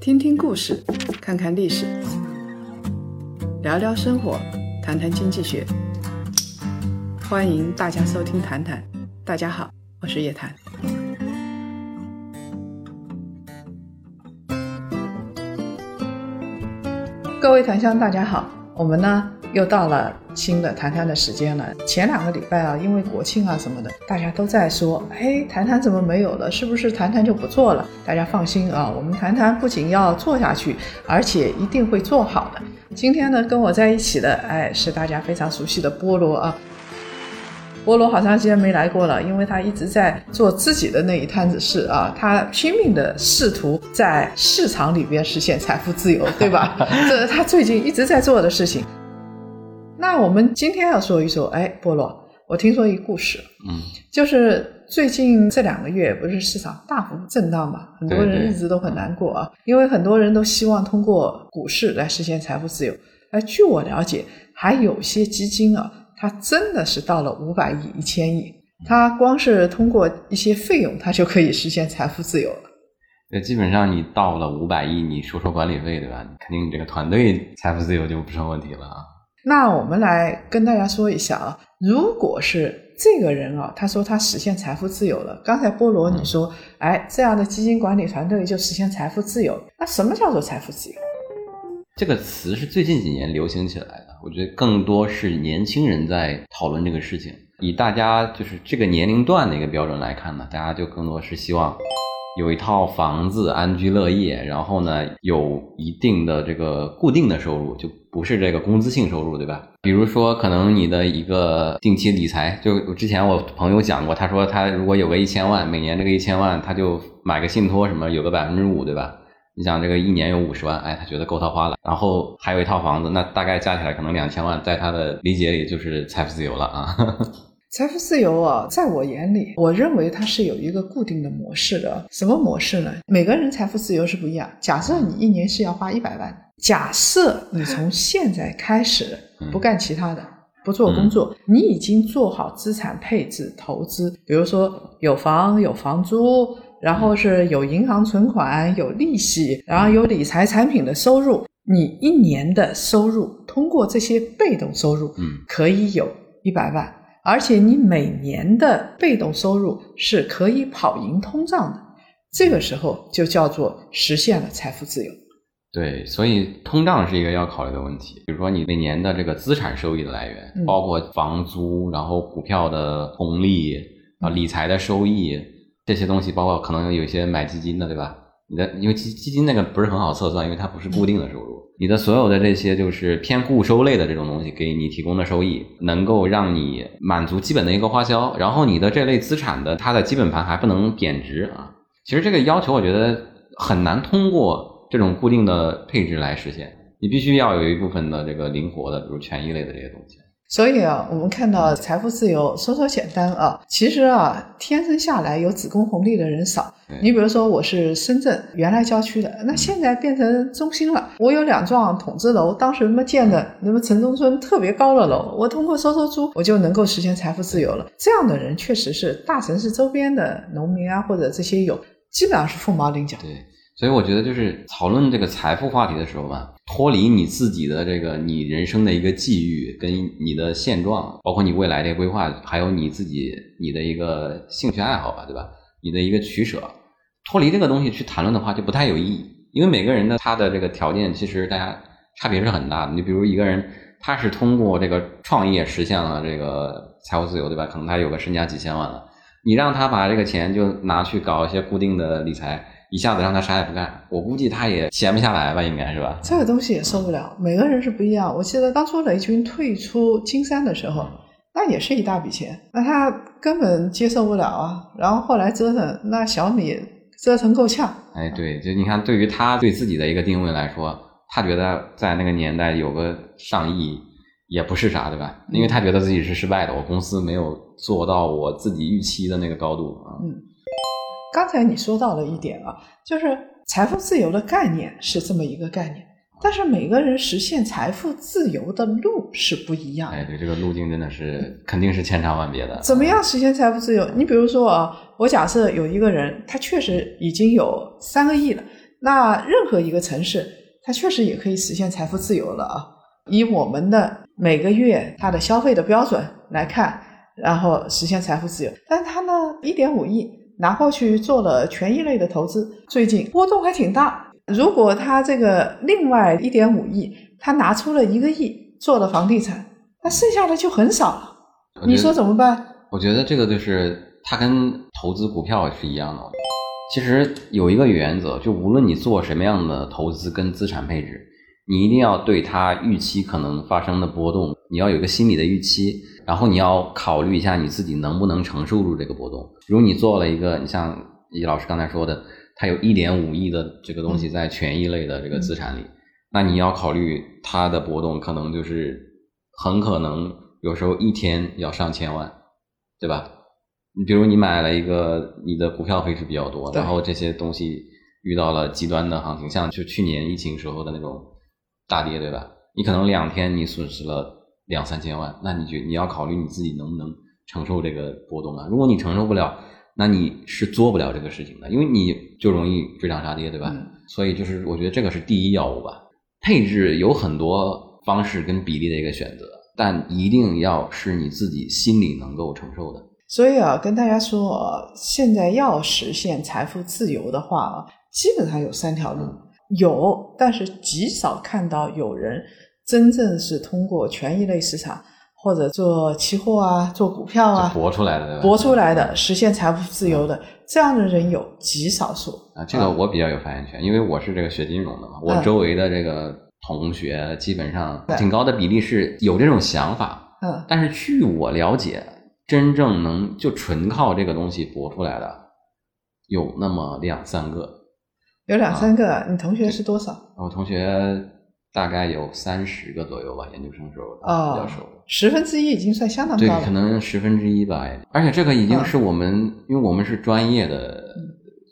听听故事，看看历史，聊聊生活，谈谈经济学。欢迎大家收听《谈谈》，大家好，我是叶檀。各位檀香，大家好，我们呢又到了新的谈谈的时间了。前两个礼拜啊，因为国庆啊什么的，大家都在说，哎，谈谈怎么没有了？是不是谈谈就不做了？大家放心啊，我们谈谈不仅要做下去，而且一定会做好的。今天呢，跟我在一起的，哎，是大家非常熟悉的菠萝啊。菠萝好长时间没来过了，因为他一直在做自己的那一摊子事啊，他拼命的试图在市场里边实现财富自由，对吧？这是他最近一直在做的事情。那我们今天要说一说，哎，菠萝，我听说一个故事，嗯，就是最近这两个月不是市场大幅震荡嘛，很多人日子都很难过啊，因为很多人都希望通过股市来实现财富自由。而据我了解，还有些基金啊，它真的是到了五百亿、一千亿，它光是通过一些费用，它就可以实现财富自由了。对，基本上你到了五百亿，你收收管理费，对吧？肯定你这个团队财富自由就不成问题了啊。那我们来跟大家说一下啊，如果是这个人啊，他说他实现财富自由了，刚才菠萝你说，哎，这样的基金管理团队就实现财富自由，那什么叫做财富自由？这个词是最近几年流行起来的，我觉得更多是年轻人在讨论这个事情。以大家就是这个年龄段的一个标准来看呢，大家就更多是希望有一套房子安居乐业，然后呢有一定的这个固定的收入，就不是这个工资性收入，对吧？比如说可能你的一个定期理财，就之前我朋友讲过，他说他如果有个一千万，每年这个一千万他就买个信托什么，有个百分之五，对吧？你想这个一年有五十万，哎，他觉得够他花了，然后还有一套房子，那大概加起来可能两千万，在他的理解里就是财富自由了啊。财富自由啊，在我眼里，我认为它是有一个固定的模式的。什么模式呢？每个人财富自由是不一样。假设你一年是要花一百万，假设你从现在开始不干其他的，不做工作，你已经做好资产配置、投资，比如说有房有房租，然后是有银行存款、有利息，然后有理财产品的收入。你一年的收入通过这些被动收入，嗯，可以有一百万。而且你每年的被动收入是可以跑赢通胀的，这个时候就叫做实现了财富自由。对，所以通胀是一个要考虑的问题。比如说你每年的这个资产收益的来源，嗯包括房租，然后股票的红利啊、理财的收益这些东西，包括可能有一些买基金的，对吧？你的因为基基金那个不是很好测算，因为它不是固定的收入。你的所有的这些就是偏固收类的这种东西，给你提供的收益，能够让你满足基本的一个花销，然后你的这类资产的它的基本盘还不能贬值啊。其实这个要求我觉得很难通过这种固定的配置来实现，你必须要有一部分的这个灵活的，比如权益类的这些东西。所以啊，我们看到财富自由说说简单啊，其实啊，天生下来有子宫红利的人少。你比如说，我是深圳原来郊区的，那现在变成中心了。我有两幢筒子楼，当时他妈建的那么城中村特别高的楼，我通过收收租，我就能够实现财富自由了。这样的人确实是大城市周边的农民啊，或者这些有，基本上是凤毛麟角。对，所以我觉得就是讨论这个财富话题的时候吧，脱离你自己的这个你人生的一个际遇跟你的现状，包括你未来的规划，还有你自己你的一个兴趣爱好吧，对吧？你的一个取舍，脱离这个东西去谈论的话，就不太有意义。因为每个人的他的这个条件，其实大家差别是很大的。你比如一个人，他是通过这个创业实现了这个财务自由，对吧？可能他有个身家几千万了，你让他把这个钱就拿去搞一些固定的理财，一下子让他啥也不干，我估计他也闲不下来吧，应该是吧？这个东西也受不了，每个人是不一样。我记得当初雷军退出金山的时候，那也是一大笔钱，那他根本接受不了啊。然后后来折腾，那小米折腾够呛。哎，对，就你看，对于他对自己的一个定位来说，他觉得在那个年代有个上亿也不是啥，对吧？因为他觉得自己是失败的，我公司没有做到我自己预期的那个高度啊。嗯，刚才你说到了一点啊，就是财富自由的概念是这么一个概念，但是每个人实现财富自由的路是不一样的。哎，对，这个路径真的是肯定是千差万别的。怎么样实现财富自由？你比如说啊，我假设有一个人，他确实已经有三个亿了，那任何一个城市，他确实也可以实现财富自由了啊。以我们的每个月他的消费的标准来看，然后实现财富自由。但他呢，一点五亿拿过去做了权益类的投资，最近波动还挺大。如果他这个另外一点五亿，他拿出了一个亿做了房地产，那剩下的就很少了。你说怎么办？我觉得这个就是它跟投资股票是一样的。其实有一个原则，就无论你做什么样的投资跟资产配置，你一定要对它预期可能发生的波动，你要有一个心理的预期，然后你要考虑一下你自己能不能承受住这个波动。如果你做了一个，你像易老师刚才说的。它有一点五亿的这个东西在权益类的这个资产里，那你要考虑它的波动，可能就是很可能有时候一天要上千万，对吧？你比如你买了一个你的股票配置比较多，然后这些东西遇到了极端的行情，像就去年疫情时候的那种大跌，对吧？你可能两天你损失了两三千万，那你就你要考虑你自己能不能承受这个波动啊？如果你承受不了。那你是做不了这个事情的，因为你就容易追涨杀跌，对吧？所以就是我觉得这个是第一要务吧。配置有很多方式跟比例的一个选择，但一定要是你自己心里能够承受的。所以啊，跟大家说，现在要实现财富自由的话啊，基本上有三条路，有，但是极少看到有人真正是通过权益类市场。或者做期货啊，做股票啊，博出来的，博出来的，实现财富自由的这样的人有极少数啊。这个我比较有发言权，因为我是这个学金融的嘛，我周围的这个同学基本上挺高的比例是有这种想法。嗯，但是据我了解，真正能就纯靠这个东西博出来的，有那么两三个。有两三个，你同学是多少？我同学。大概有三十个左右吧，研究生时候比较熟，十分之一已经算相当高了。对，可能十分之一吧。而且这个已经是我们，因为我们是专业的，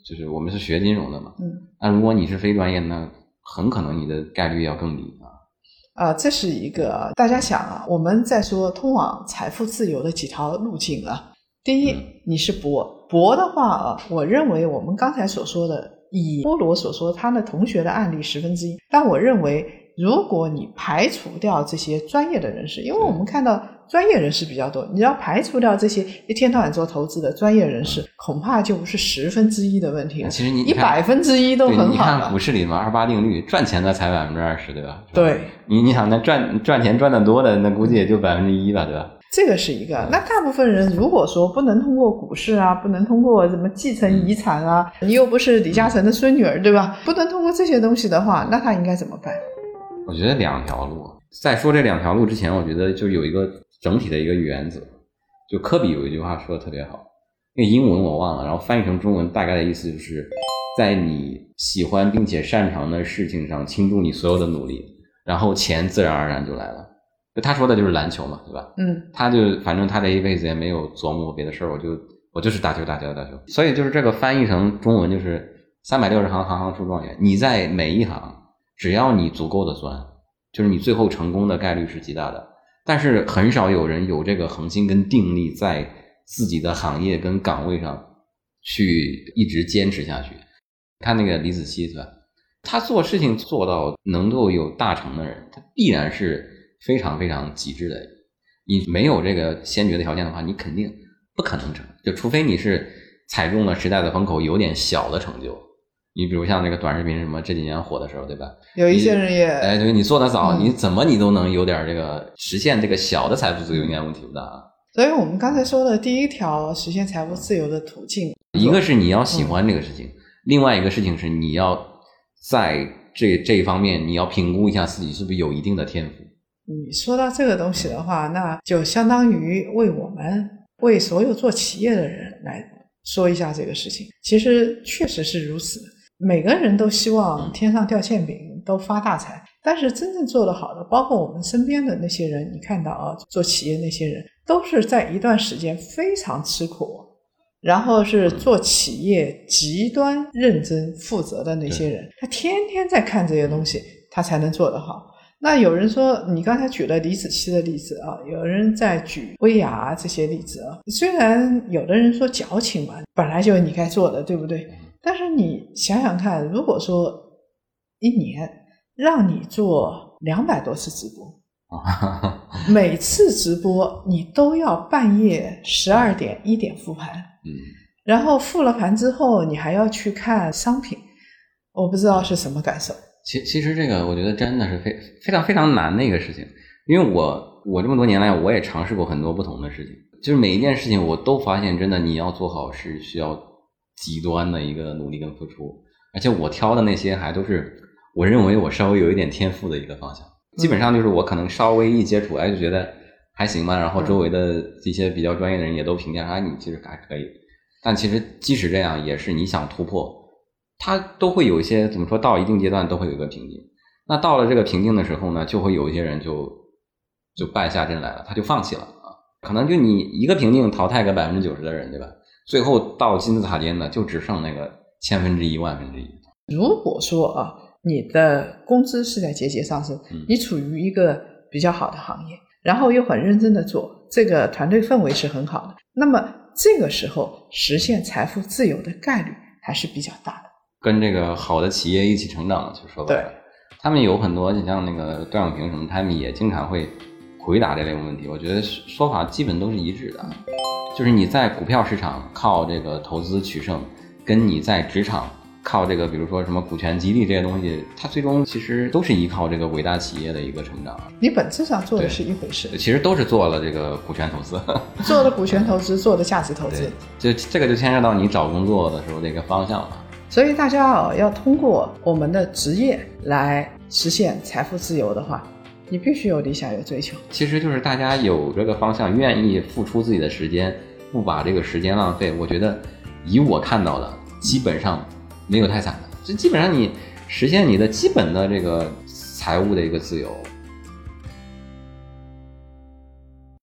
就是我们是学金融的嘛。嗯。那如果你是非专业，那很可能你的概率要更低啊。啊，这是一个大家想啊，我们在说通往财富自由的几条路径啊。第一，你是博博的话啊，我认为我们刚才所说的，以波罗所说他的同学的案例十分之一，但我认为。如果你排除掉这些专业的人士，因为我们看到专业人士比较多，你要排除掉这些一天到晚做投资的专业人士，恐怕就不是十分之一的问题了。其实你一百分之一都很好你看股市里嘛，二八定律，赚钱的才百分之二十，对吧？对。你你想那赚赚钱赚的多的，那估计也就百分之一吧，对吧？这个是一个。那大部分人如果说不能通过股市啊，不能通过什么继承遗产啊，你又不是李嘉诚的孙女儿，对吧？不能通过这些东西的话，那他应该怎么办？我觉得两条路，在说这两条路之前，我觉得就有一个整体的一个原则。就科比有一句话说的特别好，那个英文我忘了，然后翻译成中文大概的意思就是，在你喜欢并且擅长的事情上倾注你所有的努力，然后钱自然而然就来了。就他说的就是篮球嘛，对吧？嗯，他就反正他这一辈子也没有琢磨过别的事儿，我就我就是打球打球打球。所以就是这个翻译成中文就是三百六十行，行行出状元。你在每一行。只要你足够的钻，就是你最后成功的概率是极大的。但是很少有人有这个恒心跟定力，在自己的行业跟岗位上去一直坚持下去。看那个李子柒是吧？他做事情做到能够有大成的人，他必然是非常非常极致的。你没有这个先决的条件的话，你肯定不可能成就，除非你是踩中了时代的风口，有点小的成就。你比如像那个短视频什么这几年火的时候，对吧？有一些人也哎，对你做的早，你怎么你都能有点这个实现这个小的财富自由，应该问题不大啊。所以我们刚才说的第一条实现财富自由的途径，一个是你要喜欢这个事情，另外一个事情是你要在这这一方面你要评估一下自己是不是有一定的天赋。你说到这个东西的话，那就相当于为我们为所有做企业的人来说一下这个事情。其实确实是如此。每个人都希望天上掉馅饼，都发大财。但是真正做得好的，包括我们身边的那些人，你看到啊，做企业那些人，都是在一段时间非常吃苦，然后是做企业极端认真负责的那些人。他天天在看这些东西，他才能做得好。那有人说，你刚才举了李子柒的例子啊，有人在举薇娅这些例子啊。虽然有的人说矫情嘛，本来就是你该做的，对不对？但是你想想看，如果说一年让你做两百多次直播，每次直播你都要半夜十二点一点复盘，嗯，然后复了盘之后，你还要去看商品，我不知道是什么感受。其其实这个我觉得真的是非非常非常难的一个事情，因为我我这么多年来我也尝试过很多不同的事情，就是每一件事情我都发现真的你要做好是需要极端的一个努力跟付出，而且我挑的那些还都是我认为我稍微有一点天赋的一个方向，基本上就是我可能稍微一接触哎就觉得还行吧，然后周围的一些比较专业的人也都评价哎你其实还可以，但其实即使这样也是你想突破。它都会有一些怎么说到一定阶段都会有一个瓶颈，那到了这个瓶颈的时候呢，就会有一些人就就败下阵来了，他就放弃了啊。可能就你一个瓶颈淘汰个百分之九十的人，对吧？最后到金字塔尖的就只剩那个千分之一、万分之一。如果说啊，你的工资是在节节上升，你处于一个比较好的行业，然后又很认真的做，这个团队氛围是很好的，那么这个时候实现财富自由的概率还是比较大的。跟这个好的企业一起成长，就说白了，他们有很多，你像那个段永平什么，他们也经常会回答这类问题。我觉得说法基本都是一致的，就是你在股票市场靠这个投资取胜，跟你在职场靠这个，比如说什么股权激励这些东西，它最终其实都是依靠这个伟大企业的一个成长。你本质上做的是一回事，其实都是做了这个股权投资，做了股权投资，做的价值投资，就这个就牵涉到你找工作的时候的一个方向了。所以大家啊，要通过我们的职业来实现财富自由的话，你必须有理想、有追求。其实就是大家有这个方向，愿意付出自己的时间，不把这个时间浪费。我觉得，以我看到的，基本上没有太惨的。这基本上你实现你的基本的这个财务的一个自由，